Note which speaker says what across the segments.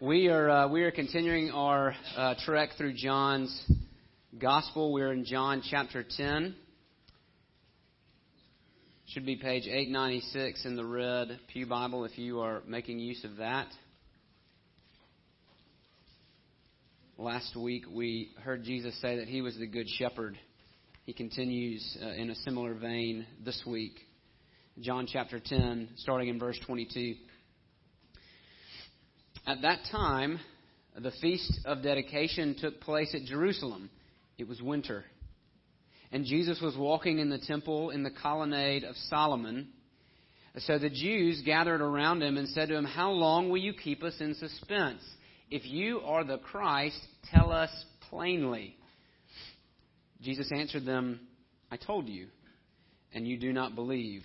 Speaker 1: We are uh, we are continuing our uh, trek through John's Gospel. We're in John chapter ten. Should be page 896 in the red Pew Bible if you are making use of that. Last week we heard Jesus say that he was the good shepherd. He continues uh, in a similar vein this week. John chapter 10, starting in verse 22. At that time, the feast of dedication took place at Jerusalem. It was winter. And Jesus was walking in the temple in the colonnade of Solomon. So the Jews gathered around him and said to him, How long will you keep us in suspense? If you are the Christ, tell us plainly. Jesus answered them, I told you, and you do not believe.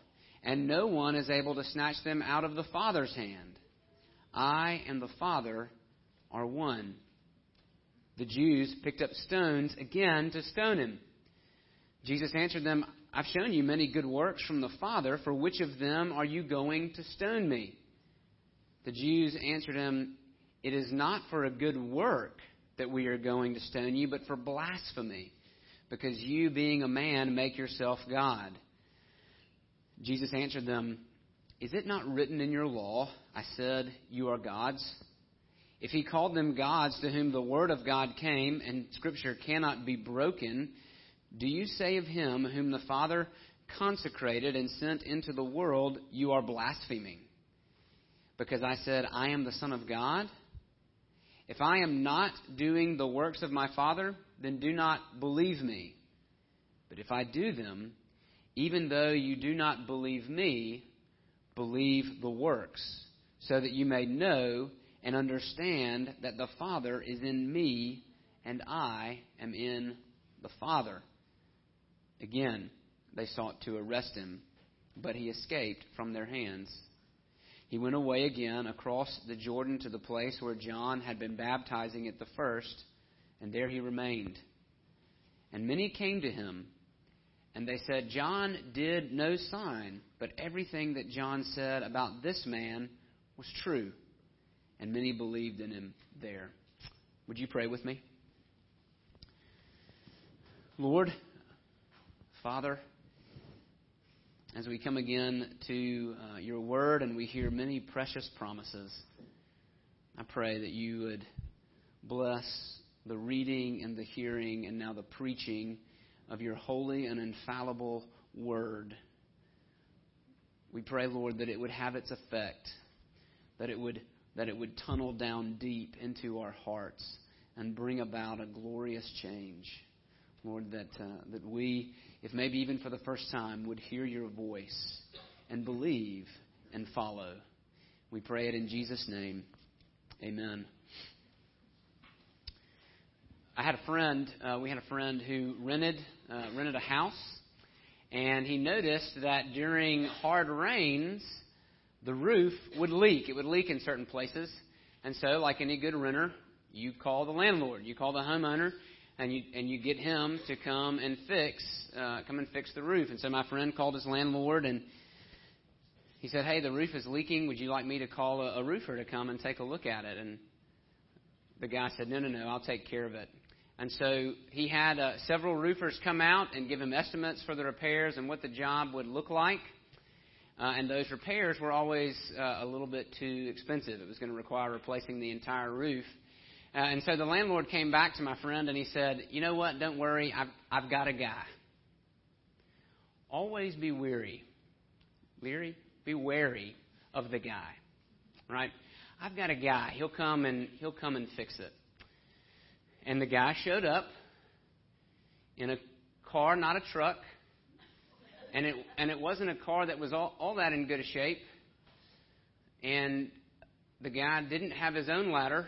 Speaker 1: and no one is able to snatch them out of the Father's hand. I and the Father are one. The Jews picked up stones again to stone him. Jesus answered them, I've shown you many good works from the Father. For which of them are you going to stone me? The Jews answered him, It is not for a good work that we are going to stone you, but for blasphemy, because you, being a man, make yourself God. Jesus answered them, Is it not written in your law, I said, You are gods? If he called them gods to whom the word of God came, and Scripture cannot be broken, do you say of him whom the Father consecrated and sent into the world, You are blaspheming? Because I said, I am the Son of God? If I am not doing the works of my Father, then do not believe me. But if I do them, even though you do not believe me, believe the works, so that you may know and understand that the Father is in me and I am in the Father. Again, they sought to arrest him, but he escaped from their hands. He went away again across the Jordan to the place where John had been baptizing at the first, and there he remained. And many came to him and they said, John did no sign, but everything that John said about this man was true. And many believed in him there. Would you pray with me? Lord, Father, as we come again to uh, your word and we hear many precious promises, I pray that you would bless the reading and the hearing and now the preaching of your holy and infallible word. We pray, Lord, that it would have its effect, that it would, that it would tunnel down deep into our hearts and bring about a glorious change. Lord, that, uh, that we, if maybe even for the first time, would hear your voice and believe and follow. We pray it in Jesus' name. Amen. I had a friend, uh, we had a friend who rented uh, rented a house, and he noticed that during hard rains, the roof would leak. It would leak in certain places. And so, like any good renter, you call the landlord, you call the homeowner, and you and you get him to come and fix uh, come and fix the roof. And so my friend called his landlord and he said, "Hey, the roof is leaking. Would you like me to call a, a roofer to come and take a look at it?" And the guy said, "No, no, no. I'll take care of it." And so he had uh, several roofers come out and give him estimates for the repairs and what the job would look like. Uh, and those repairs were always uh, a little bit too expensive. It was going to require replacing the entire roof. Uh, and so the landlord came back to my friend and he said, You know what? Don't worry. I've, I've got a guy. Always be weary. Weary? Be wary of the guy. Right? I've got a guy. He'll come and he'll come and fix it. And the guy showed up in a car, not a truck. And it, and it wasn't a car that was all, all that in good shape. And the guy didn't have his own ladder.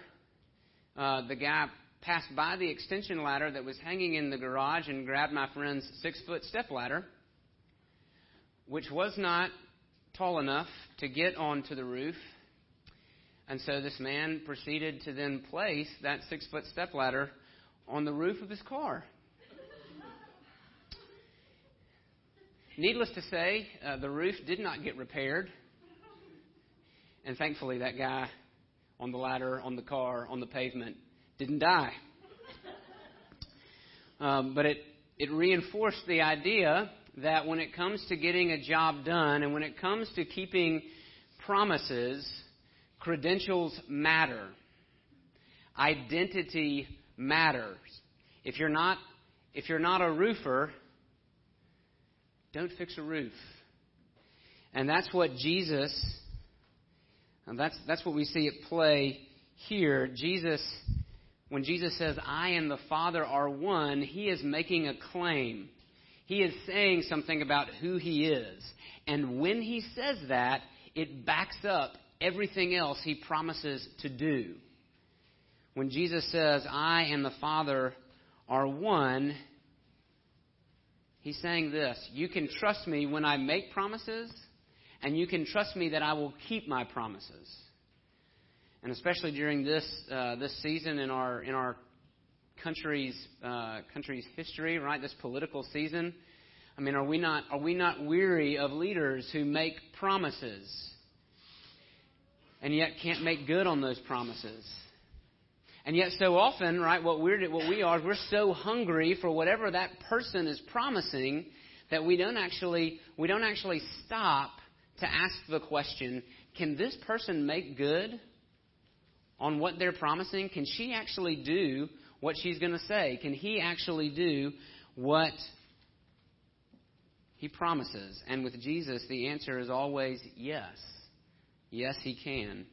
Speaker 1: uh, the guy passed by the extension ladder that was hanging in the garage and grabbed my friend's six foot step ladder, which was not tall enough to get onto the roof. And so this man proceeded to then place that six foot step ladder on the roof of his car. Needless to say, uh, the roof did not get repaired. And thankfully, that guy on the ladder, on the car, on the pavement didn't die. Um, but it, it reinforced the idea that when it comes to getting a job done and when it comes to keeping promises, credentials matter. Identity matters. If you're not, if you're not a roofer, don't fix a roof. And that's what Jesus, and that's, that's what we see at play here. Jesus, when Jesus says, I and the Father are one, he is making a claim. He is saying something about who he is. And when he says that, it backs up everything else he promises to do. When Jesus says, I and the Father are one, he's saying this You can trust me when I make promises, and you can trust me that I will keep my promises. And especially during this, uh, this season in our, in our country's, uh, country's history, right? This political season. I mean, are we, not, are we not weary of leaders who make promises and yet can't make good on those promises? And yet, so often, right, what we're what we are, we're so hungry for whatever that person is promising that we don't actually we don't actually stop to ask the question: Can this person make good on what they're promising? Can she actually do what she's going to say? Can he actually do what he promises? And with Jesus, the answer is always yes. Yes, he can.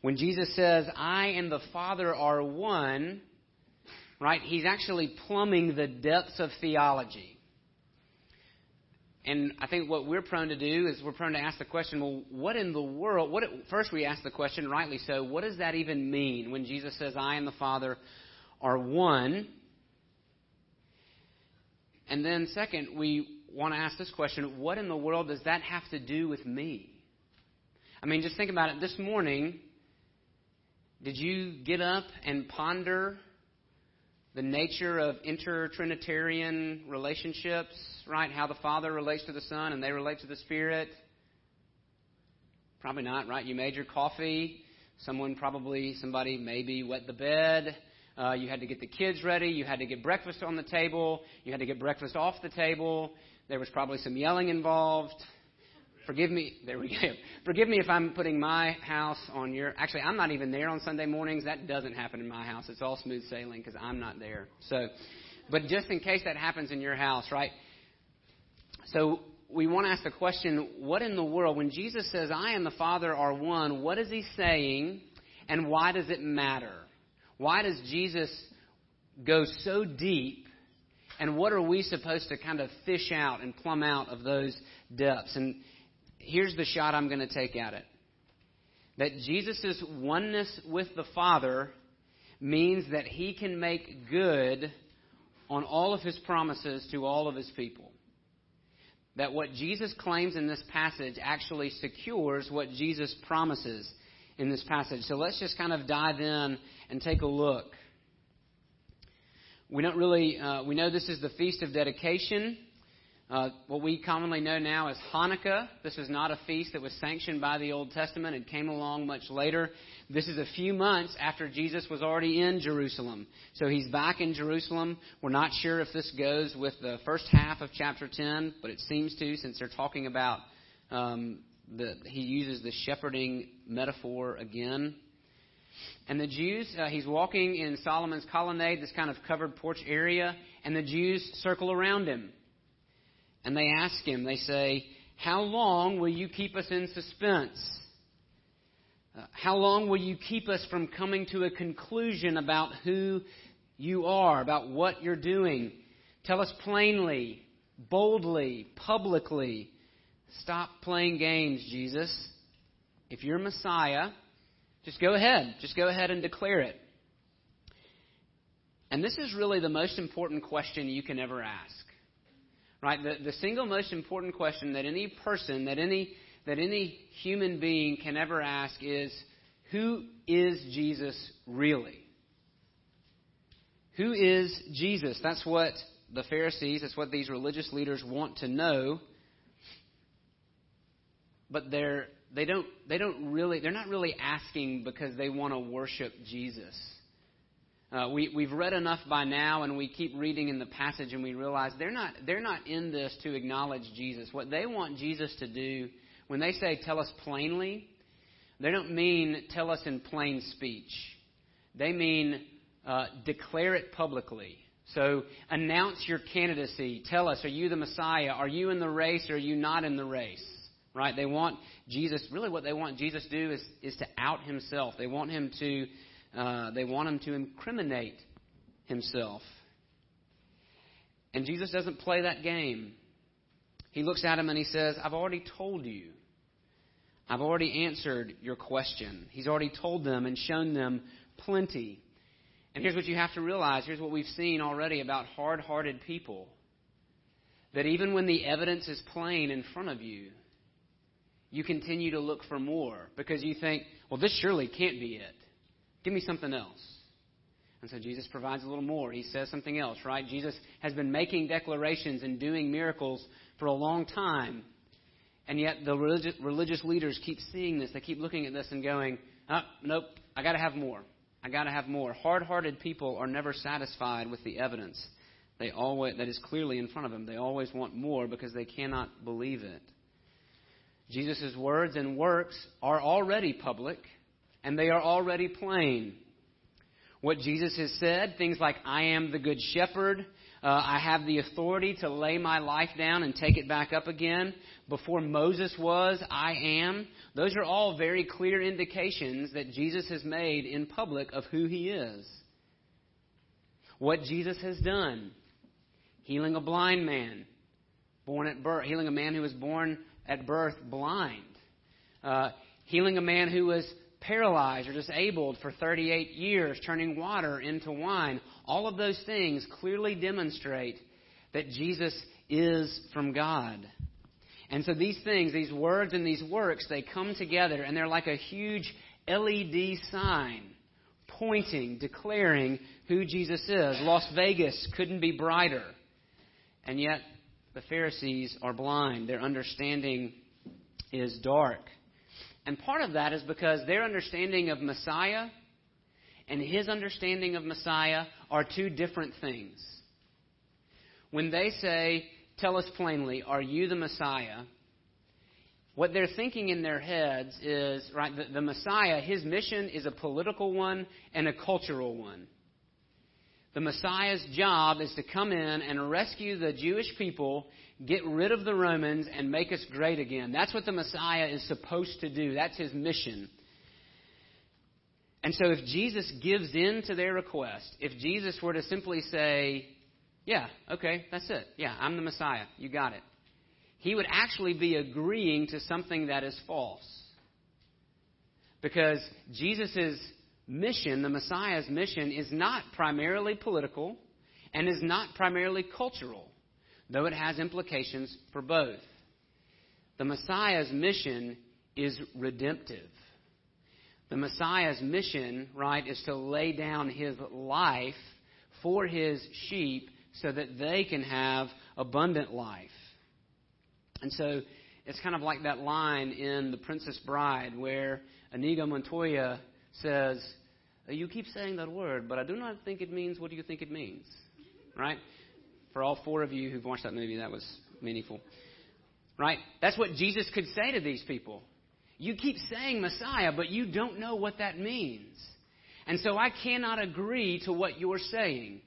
Speaker 1: When Jesus says, I and the Father are one, right, he's actually plumbing the depths of theology. And I think what we're prone to do is we're prone to ask the question, well, what in the world? What, first, we ask the question, rightly so, what does that even mean when Jesus says, I and the Father are one? And then, second, we want to ask this question what in the world does that have to do with me? I mean, just think about it. This morning, did you get up and ponder the nature of inter-Trinitarian relationships, right? How the Father relates to the Son and they relate to the Spirit? Probably not, right? You made your coffee. Someone probably, somebody maybe wet the bed. Uh, you had to get the kids ready. You had to get breakfast on the table. You had to get breakfast off the table. There was probably some yelling involved. Forgive me. There we go. Forgive me if I'm putting my house on your. Actually, I'm not even there on Sunday mornings. That doesn't happen in my house. It's all smooth sailing because I'm not there. So, but just in case that happens in your house, right? So we want to ask the question: What in the world? When Jesus says, "I and the Father are one," what is He saying, and why does it matter? Why does Jesus go so deep? And what are we supposed to kind of fish out and plumb out of those depths? And here's the shot I'm going to take at it that Jesus' oneness with the Father means that he can make good on all of his promises to all of his people. That what Jesus claims in this passage actually secures what Jesus promises in this passage. So let's just kind of dive in and take a look. We don't really, uh, we know this is the Feast of Dedication. Uh, what we commonly know now as Hanukkah. This is not a feast that was sanctioned by the Old Testament. It came along much later. This is a few months after Jesus was already in Jerusalem. So he's back in Jerusalem. We're not sure if this goes with the first half of chapter 10, but it seems to since they're talking about um, the, he uses the shepherding metaphor again. And the Jews, uh, he's walking in Solomon's colonnade, this kind of covered porch area, and the Jews circle around him and they ask him, they say, How long will you keep us in suspense? Uh, how long will you keep us from coming to a conclusion about who you are, about what you're doing? Tell us plainly, boldly, publicly. Stop playing games, Jesus. If you're Messiah, just go ahead. Just go ahead and declare it. And this is really the most important question you can ever ask. Right? The, the single most important question that any person, that any, that any human being can ever ask is who is Jesus really? Who is Jesus? That's what the Pharisees, that's what these religious leaders want to know. But they're they don't they don't really they're not really asking because they want to worship Jesus. Uh, we, we've read enough by now, and we keep reading in the passage, and we realize they're not, they're not in this to acknowledge Jesus. What they want Jesus to do, when they say tell us plainly, they don't mean tell us in plain speech. They mean uh, declare it publicly. So announce your candidacy. Tell us, are you the Messiah? Are you in the race or are you not in the race? Right? They want Jesus, really what they want Jesus to do is, is to out himself. They want him to uh, they want him to incriminate himself. And Jesus doesn't play that game. He looks at him and he says, I've already told you. I've already answered your question. He's already told them and shown them plenty. And here's what you have to realize here's what we've seen already about hard hearted people. That even when the evidence is plain in front of you, you continue to look for more because you think, well, this surely can't be it. Give me something else. And so Jesus provides a little more. He says something else, right? Jesus has been making declarations and doing miracles for a long time. And yet the religious, religious leaders keep seeing this. They keep looking at this and going, oh, nope, I got to have more. I got to have more. Hard-hearted people are never satisfied with the evidence. They always that is clearly in front of them. They always want more because they cannot believe it. Jesus' words and works are already public and they are already plain. What Jesus has said, things like, I am the good shepherd, uh, I have the authority to lay my life down and take it back up again. Before Moses was, I am. Those are all very clear indications that Jesus has made in public of who he is. What Jesus has done healing a blind man, born at birth, healing a man who was born at birth blind, uh, healing a man who was paralyzed or disabled for 38 years, turning water into wine. All of those things clearly demonstrate that Jesus is from God. And so these things, these words and these works, they come together and they're like a huge LED sign pointing, declaring who Jesus is. Las Vegas couldn't be brighter. And yet the Pharisees are blind. Their understanding is dark. And part of that is because their understanding of Messiah and his understanding of Messiah are two different things. When they say, Tell us plainly, are you the Messiah? What they're thinking in their heads is, right, the, the Messiah, his mission is a political one and a cultural one. The Messiah's job is to come in and rescue the Jewish people get rid of the Romans and make us great again. That's what the Messiah is supposed to do. That's his mission. And so if Jesus gives in to their request, if Jesus were to simply say, Yeah, okay, that's it. Yeah, I'm the Messiah. You got it. He would actually be agreeing to something that is false. Because Jesus' mission, the Messiah's mission, is not primarily political and is not primarily cultural though it has implications for both. The Messiah's mission is redemptive. The Messiah's mission, right, is to lay down his life for his sheep so that they can have abundant life. And so it's kind of like that line in The Princess Bride where Inigo Montoya says, Uh, you keep saying that word, but I do not think it means what do you think it means? Right? For all four of you who've watched that movie, that was meaningful. Right? That's what Jesus could say to these people. You keep saying Messiah, but you don't know what that means. And so I cannot agree to what you're saying.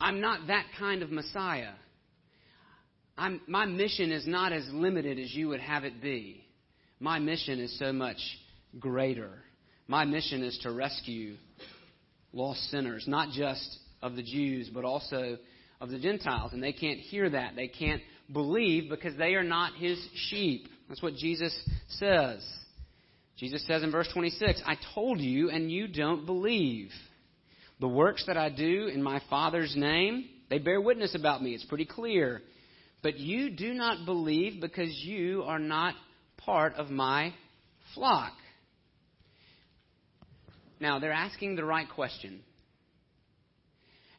Speaker 1: I'm not that kind of Messiah. I'm, my mission is not as limited as you would have it be. My mission is so much greater. My mission is to rescue lost sinners, not just of the Jews, but also of the Gentiles. And they can't hear that. They can't believe because they are not his sheep. That's what Jesus says. Jesus says in verse 26, I told you and you don't believe. The works that I do in my Father's name, they bear witness about me. It's pretty clear. But you do not believe because you are not part of my flock. Now, they're asking the right question.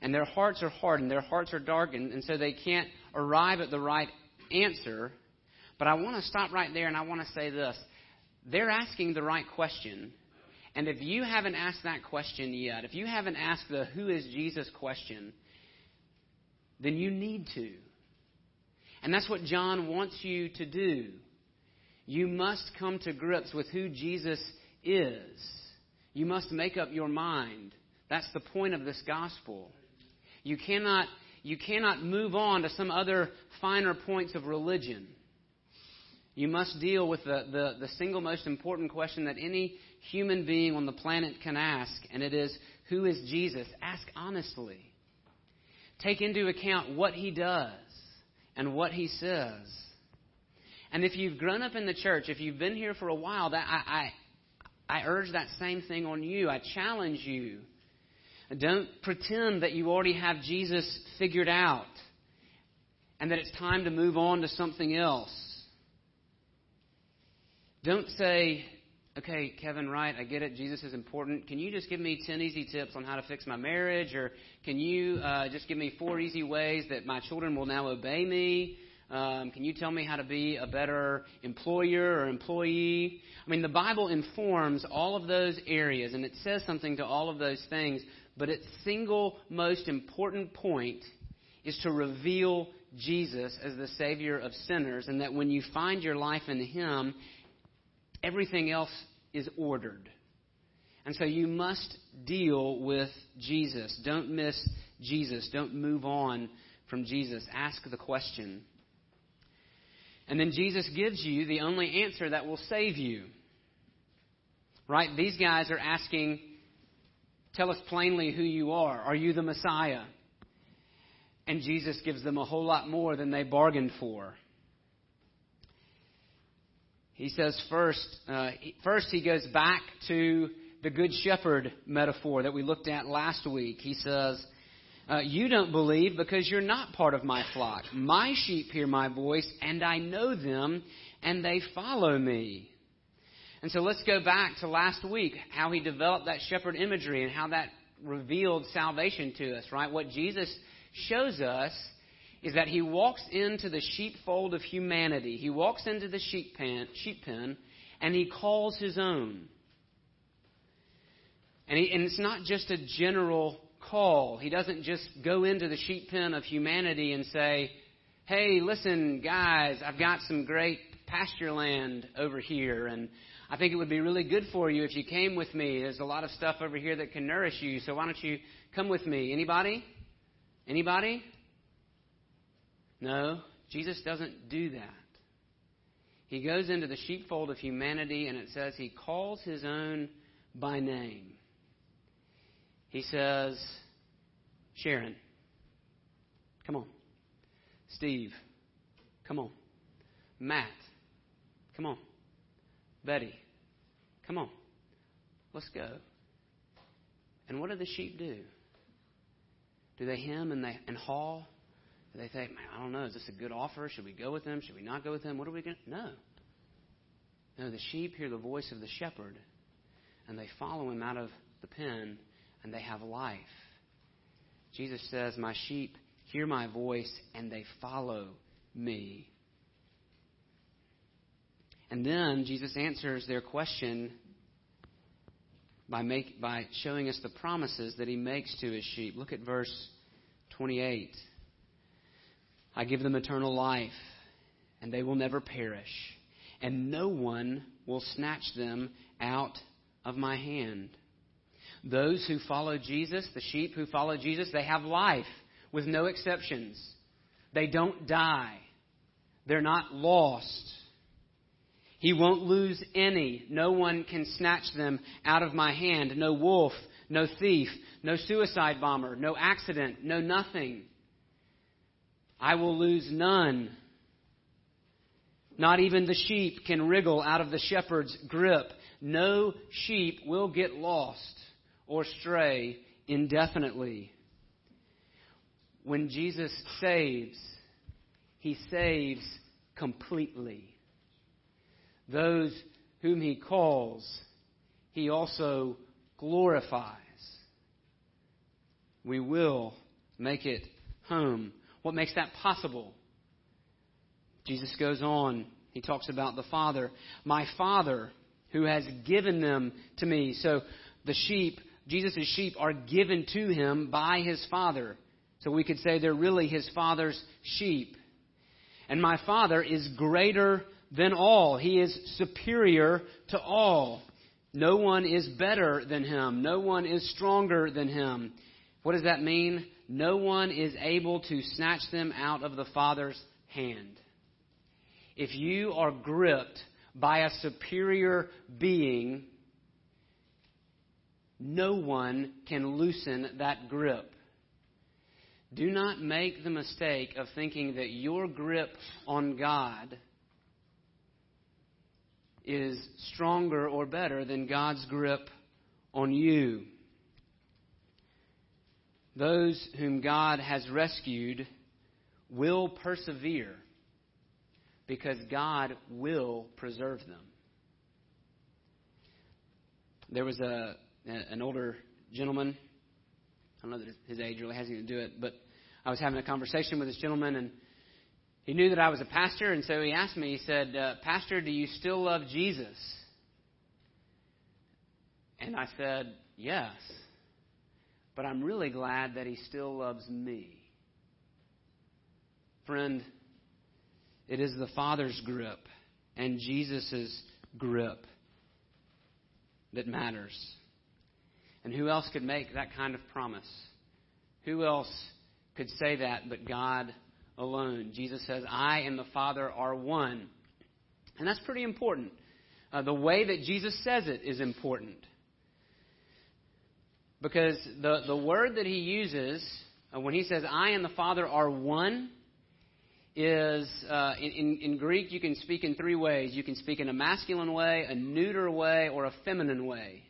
Speaker 1: And their hearts are hardened, their hearts are darkened, and so they can't arrive at the right answer. But I want to stop right there and I want to say this. They're asking the right question. And if you haven't asked that question yet, if you haven't asked the who is Jesus question, then you need to. And that's what John wants you to do. You must come to grips with who Jesus is. You must make up your mind. That's the point of this gospel. You cannot, you cannot move on to some other finer points of religion. You must deal with the, the, the single most important question that any human being on the planet can ask, and it is, Who is Jesus? Ask honestly. Take into account what he does and what he says. And if you've grown up in the church, if you've been here for a while, that I, I, urge that same thing on you. I challenge you. Don't pretend that you already have Jesus figured out and that it's time to move on to something else. Don't say, okay, Kevin, right, I get it. Jesus is important. Can you just give me 10 easy tips on how to fix my marriage? Or can you uh, just give me four easy ways that my children will now obey me? Um, can you tell me how to be a better employer or employee? I mean, the Bible informs all of those areas, and it says something to all of those things, but its single most important point is to reveal Jesus as the Savior of sinners, and that when you find your life in Him, everything else is ordered. And so you must deal with Jesus. Don't miss Jesus. Don't move on from Jesus. Ask the question. And then Jesus gives you the only answer that will save you. Right? These guys are asking, Tell us plainly who you are. Are you the Messiah? And Jesus gives them a whole lot more than they bargained for. He says first, uh, first he goes back to the good shepherd metaphor that we looked at last week. He says, uh, You don't believe because you're not part of my flock. My sheep hear my voice, and I know them, and they follow me. And so let's go back to last week, how he developed that shepherd imagery and how that revealed salvation to us, right? What Jesus shows us is that he walks into the sheepfold of humanity. He walks into the sheep pen, sheep pen and he calls his own. And, he, and it's not just a general call. He doesn't just go into the sheep pen of humanity and say, hey, listen, guys, I've got some great pasture land over here, and I think it would be really good for you if you came with me. There's a lot of stuff over here that can nourish you, so why don't you come with me? Anybody? Anybody? No, Jesus doesn't do that. He goes into the sheepfold of humanity, and it says he calls his own by name. He says, Sharon, come on. Steve, come on. Matt, come on. Betty, come on. Let's go. And what do the sheep do? Do they hem and they and haw? they think, man, I don't know, is this a good offer? Should we go with them? Should we not go with them? What are we going to? No. No, the sheep hear the voice of the shepherd, and they follow him out of the pen, and they have life. Jesus says, My sheep hear my voice, and they follow me. And then Jesus answers their question by, make, by showing us the promises that he makes to his sheep. Look at verse 28. I give them eternal life, and they will never perish, and no one will snatch them out of my hand. Those who follow Jesus, the sheep who follow Jesus, they have life with no exceptions. They don't die. They're not lost. He won't lose any. No one can snatch them out of my hand. No wolf, no thief, no suicide bomber, no accident, no nothing. I will lose none. Not even the sheep can wriggle out of the shepherd's grip. No sheep will get lost or stray indefinitely. When Jesus saves, he saves completely. Those whom he calls, he also glorifies. We will make it home. What makes that possible? Jesus goes on. He talks about the Father. My Father who has given them to me. So the sheep, Jesus' sheep, are given to him by his Father. So we could say they're really his Father's sheep. And my Father is greater than all. He is superior to all. No one is better than him. No one is stronger than him. What does that mean? No one is able to snatch them out of the Father's hand. If you are gripped by a superior being, no one can loosen that grip. Do not make the mistake of thinking that your grip on God is stronger or better than God's grip on you. Those whom God has rescued will persevere because God will preserve them. There was a an older gentleman. I don't know that his age really has anything to do it, but I was having a conversation with this gentleman, and he knew that I was a pastor, and so he asked me. He said, uh, "Pastor, do you still love Jesus?" And I said, "Yes." But I'm really glad that he still loves me. Friend, it is the Father's grip and Jesus' grip that matters. And who else could make that kind of promise? Who else could say that but God alone? Jesus says, I and the Father are one. And that's pretty important. Uh, the way that Jesus says it is important. Because the, the word that he uses uh, when he says, I and the Father are one, is uh, in, in Greek, you can speak in three ways. You can speak in a masculine way, a neuter way, or a feminine way.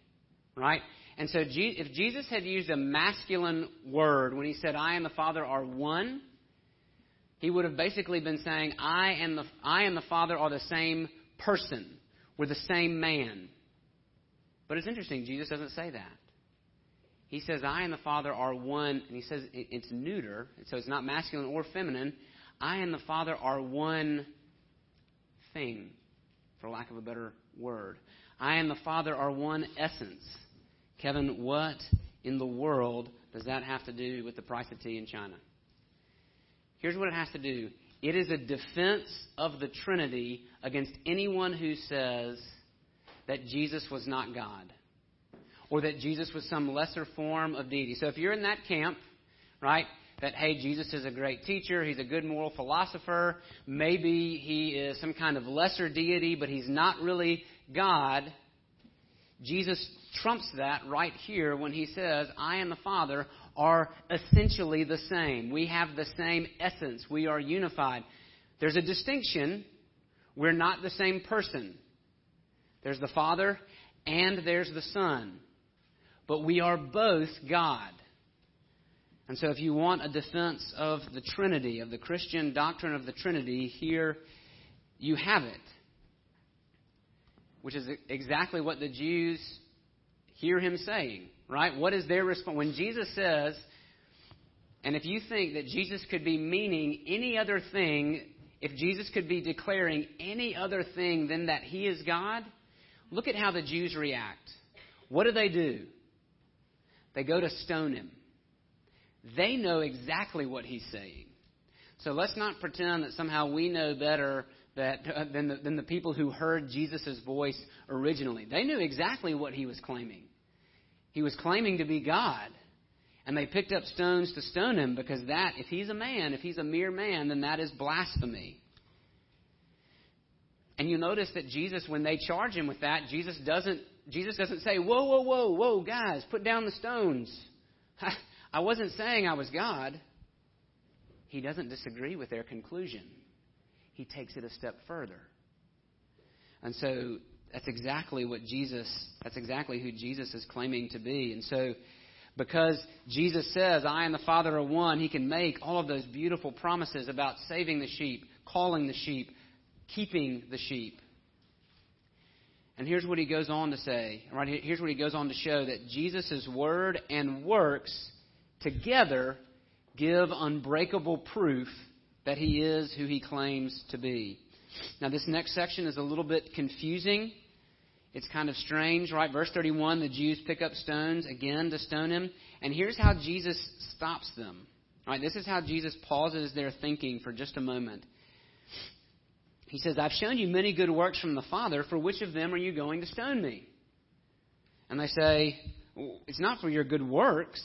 Speaker 1: Right? And so, if Jesus had used a masculine word when he said, I and the Father are one, he would have basically been saying, I and the, I and the Father are the same person. We're the same man. But it's interesting, Jesus doesn't say that. He says, I and the Father are one, and he says it's neuter, so it's not masculine or feminine. I and the Father are one thing, for lack of a better word. I and the Father are one essence. Kevin, what in the world does that have to do with the price of tea in China? Here's what it has to do it is a defense of the Trinity against anyone who says that Jesus was not God or that Jesus was some lesser form of deity. So if you're in that camp, right, that, hey, Jesus is a great teacher, he's a good moral philosopher, maybe he is some kind of lesser deity, but he's not really God. Jesus trumps that right here when he says, I and the Father are essentially the same. We have the same essence. We are unified. There's a distinction. We're not the same person. There's the Father and there's the Son. But we are both God. And so, if you want a defense of the Trinity, of the Christian doctrine of the Trinity, here you have it. Which is exactly what the Jews hear him saying, right? What is their response? When Jesus says, and if you think that Jesus could be meaning any other thing, if Jesus could be declaring any other thing than that he is God, look at how the Jews react. What do they do? They go to stone him. They know exactly what he's saying. So let's not pretend that somehow we know better that, uh, than, the, than the people who heard Jesus' voice originally. They knew exactly what he was claiming. He was claiming to be God. And they picked up stones to stone him because that, if he's a man, if he's a mere man, then that is blasphemy. And you notice that Jesus, when they charge him with that, Jesus doesn't, Jesus doesn't say, Whoa, whoa, whoa, whoa, guys, put down the stones. I wasn't saying I was God. He doesn't disagree with their conclusion. He takes it a step further. And so that's exactly what Jesus, that's exactly who Jesus is claiming to be. And so Because Jesus says, I and the Father are one, he can make all of those beautiful promises about saving the sheep, calling the sheep, keeping the sheep. And here's what he goes on to say, right? Here's what he goes on to show that Jesus' word and works together give unbreakable proof that he is who he claims to be. Now, this next section is a little bit confusing. It's kind of strange, right? Verse 31 the Jews pick up stones again to stone him. And here's how Jesus stops them. Right? This is how Jesus pauses their thinking for just a moment. He says, I've shown you many good works from the Father. For which of them are you going to stone me? And they say, It's not for your good works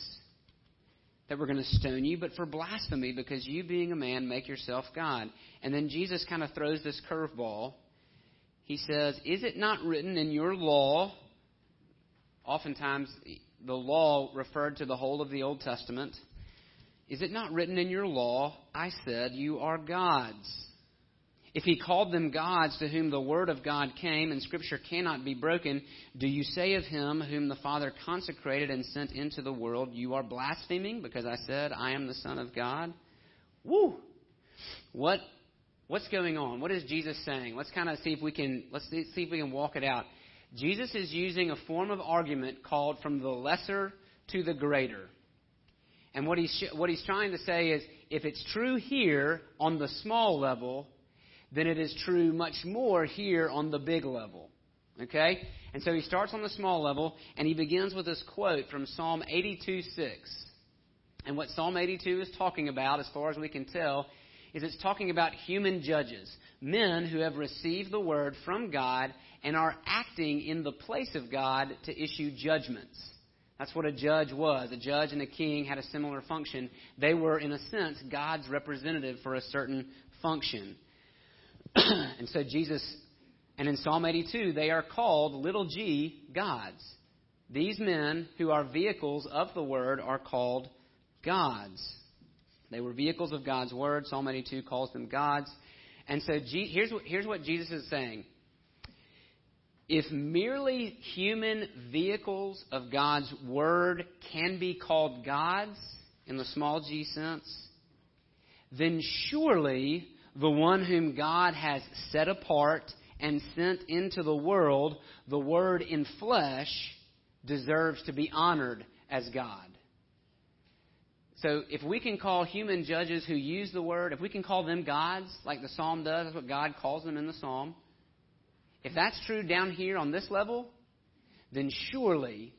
Speaker 1: that we're going to stone you, but for blasphemy, because you, being a man, make yourself God. And then Jesus kind of throws this curveball. He says, Is it not written in your law? Oftentimes, the law referred to the whole of the Old Testament. Is it not written in your law, I said, you are gods? If he called them gods to whom the word of God came and scripture cannot be broken, do you say of him whom the Father consecrated and sent into the world, you are blaspheming because I said, I am the Son of God? Woo! What what's going on? What is Jesus saying? Let's kind of see if we can let's see if we can walk it out. Jesus is using a form of argument called from the lesser to the greater. And what he's what he's trying to say is if it's true here on the small level, then it is true much more here on the big level. Okay? And so he starts on the small level, and he begins with this quote from Psalm 82 6. And what Psalm 82 is talking about, as far as we can tell, is it's talking about human judges, men who have received the word from God and are acting in the place of God to issue judgments. That's what a judge was. A judge and a king had a similar function. They were, in a sense, God's representative for a certain function. and so Jesus, and in Psalm 82, they are called little g gods. These men who are vehicles of the word are called gods. They were vehicles of God's word. Psalm 82 calls them gods. And so here's, what, here's what Jesus is saying. If merely human vehicles of God's word can be called gods in the small g sense, then surely the one whom God has set apart and sent into the world, the Word in flesh, deserves to be honored as God. So if we can call human judges who use the Word, if we can call them gods, like the Psalm does, that's what God calls them in the Psalm, if that's true down here on this level, then surely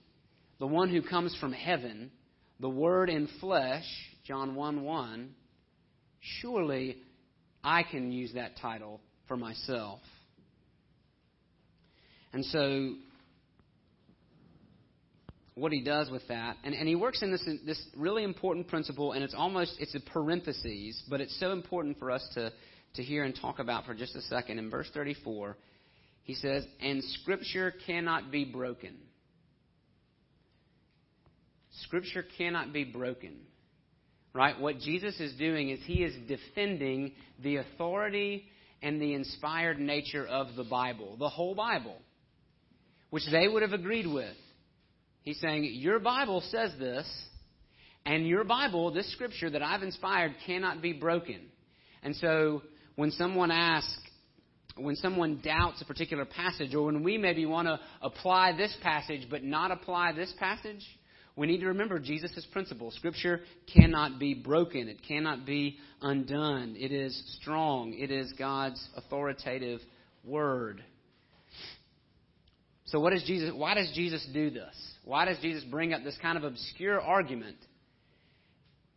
Speaker 1: the one who comes from heaven, the Word in flesh, John 1 1, surely I can use that title for myself. And so, what he does with that, and, and he works in this, this really important principle, and it's almost, it's a parenthesis, but it's so important for us to, to hear and talk about for just a second. In verse 34, he says, And Scripture cannot be broken. Scripture cannot be broken. Right? What Jesus is doing is he is defending the authority and the inspired nature of the Bible, the whole Bible, which they would have agreed with. He's saying, Your Bible says this, and your Bible, this scripture that I've inspired, cannot be broken. And so when someone asks, when someone doubts a particular passage, or when we maybe want to apply this passage but not apply this passage, we need to remember Jesus' principle. Scripture cannot be broken, it cannot be undone. It is strong, it is God's authoritative word. So what does Jesus why does Jesus do this? Why does Jesus bring up this kind of obscure argument?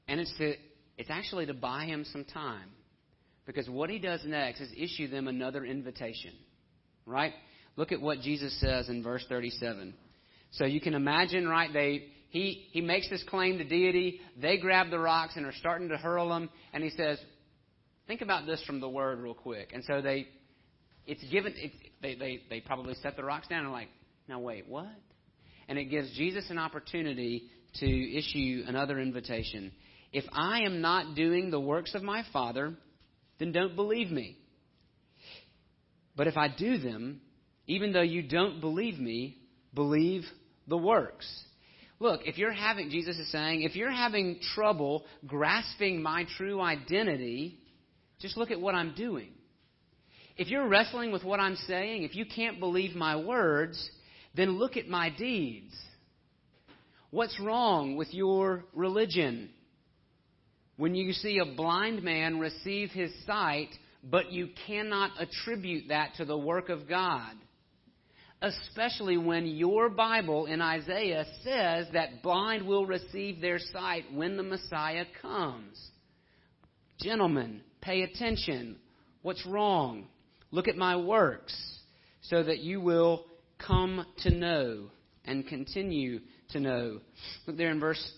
Speaker 1: And it's to it's actually to buy him some time. Because what he does next is issue them another invitation. Right? Look at what Jesus says in verse 37. So you can imagine, right, they he, he makes this claim to deity. They grab the rocks and are starting to hurl them. And he says, think about this from the word real quick. And so they, it's given, it's, they, they, they probably set the rocks down and like, now wait, what? And it gives Jesus an opportunity to issue another invitation. If I am not doing the works of my Father, then don't believe me. But if I do them, even though you don't believe me, believe the works look, if you're having, Jesus is saying, if you're having trouble grasping my true identity, just look at what I'm doing. If you're wrestling with what I'm saying, if you can't believe my words, then look at my deeds. What's wrong with your religion? When you see a blind man receive his sight, but you cannot attribute that to the work of God. Especially when your Bible in Isaiah says that blind will receive their sight when the Messiah comes. Gentlemen, pay attention. What's wrong? Look at my works so that you will come to know and continue to know. Look there in verse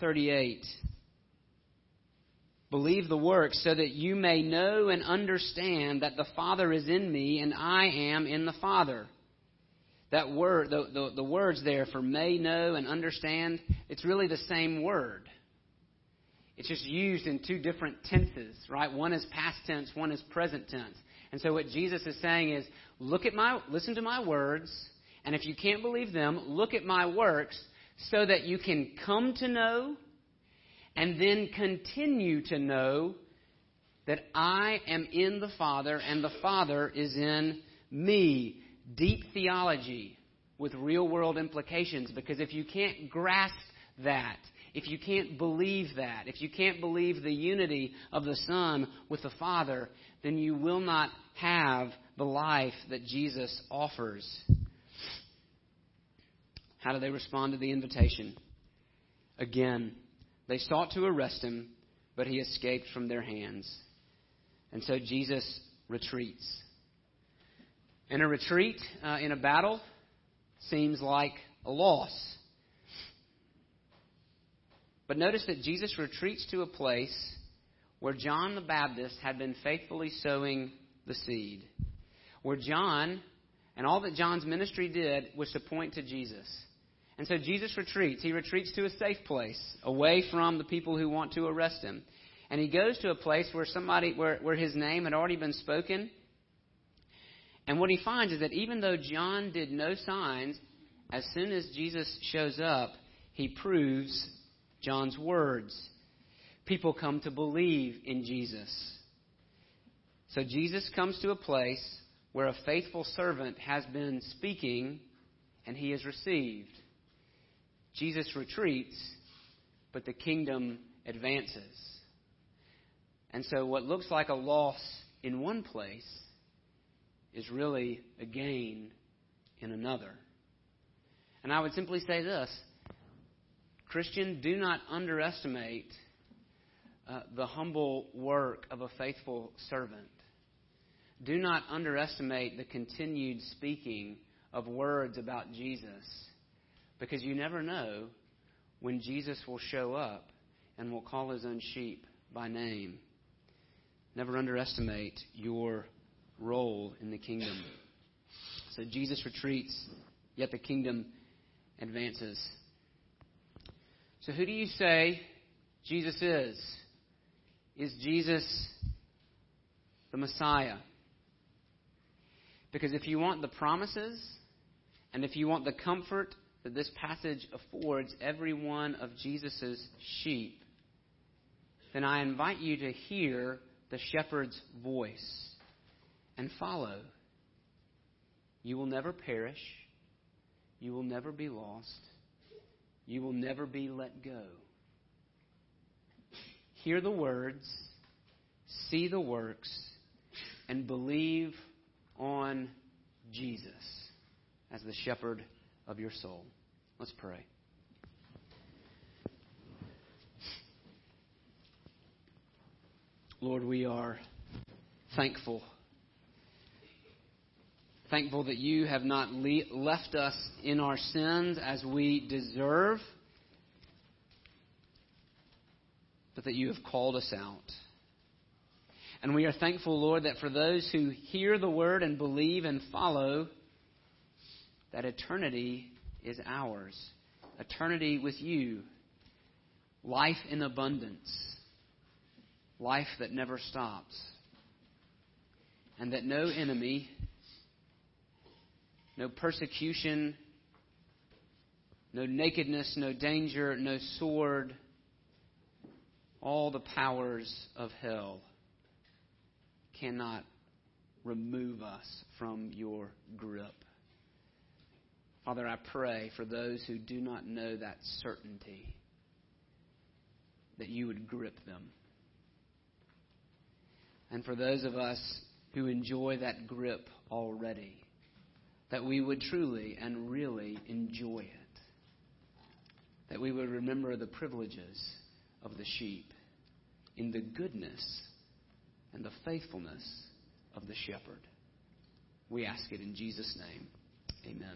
Speaker 1: 38. Believe the works so that you may know and understand that the Father is in me and I am in the Father. That word, the, the, the words there for may know and understand, it's really the same word. It's just used in two different tenses, right? One is past tense, one is present tense. And so what Jesus is saying is, look at my, listen to my words, and if you can't believe them, look at my works so that you can come to know and then continue to know that I am in the Father and the Father is in me. Deep theology with real world implications because if you can't grasp that, if you can't believe that, if you can't believe the unity of the Son with the Father, then you will not have the life that Jesus offers. How do they respond to the invitation? Again, they sought to arrest him, but he escaped from their hands. And so Jesus retreats. And a retreat uh, in a battle seems like a loss. But notice that Jesus retreats to a place where John the Baptist had been faithfully sowing the seed. Where John and all that John's ministry did was to point to Jesus. And so Jesus retreats. He retreats to a safe place, away from the people who want to arrest him. And he goes to a place where somebody where, where his name had already been spoken. And what he finds is that even though John did no signs, as soon as Jesus shows up, he proves John's words. People come to believe in Jesus. So Jesus comes to a place where a faithful servant has been speaking and he is received. Jesus retreats, but the kingdom advances. And so, what looks like a loss in one place is really a gain in another. And I would simply say this Christian, do not underestimate uh, the humble work of a faithful servant. Do not underestimate the continued speaking of words about Jesus because you never know when Jesus will show up and will call his own sheep by name. Never underestimate your role in the kingdom. So Jesus retreats, yet the kingdom advances. So, who do you say Jesus is? Is Jesus the Messiah? Because if you want the promises and if you want the comfort that this passage affords every one of Jesus' sheep, then I invite you to hear the shepherd's voice and follow. You will never perish. You will never be lost. You will never be let go. Hear the words, see the works, and believe on Jesus as the shepherd of your soul. Let's pray. Lord, we are thankful. Thankful that you have not le- left us in our sins as we deserve, but that you have called us out. And we are thankful, Lord, that for those who hear the word and believe and follow, that eternity is ours. Eternity with you. Life in abundance. Life that never stops. And that no enemy, no persecution, no nakedness, no danger, no sword, all the powers of hell cannot remove us from your grip. Father, I pray for those who do not know that certainty that you would grip them. And for those of us who enjoy that grip already, that we would truly and really enjoy it. That we would remember the privileges of the sheep in the goodness and the faithfulness of the shepherd. We ask it in Jesus' name. Amen.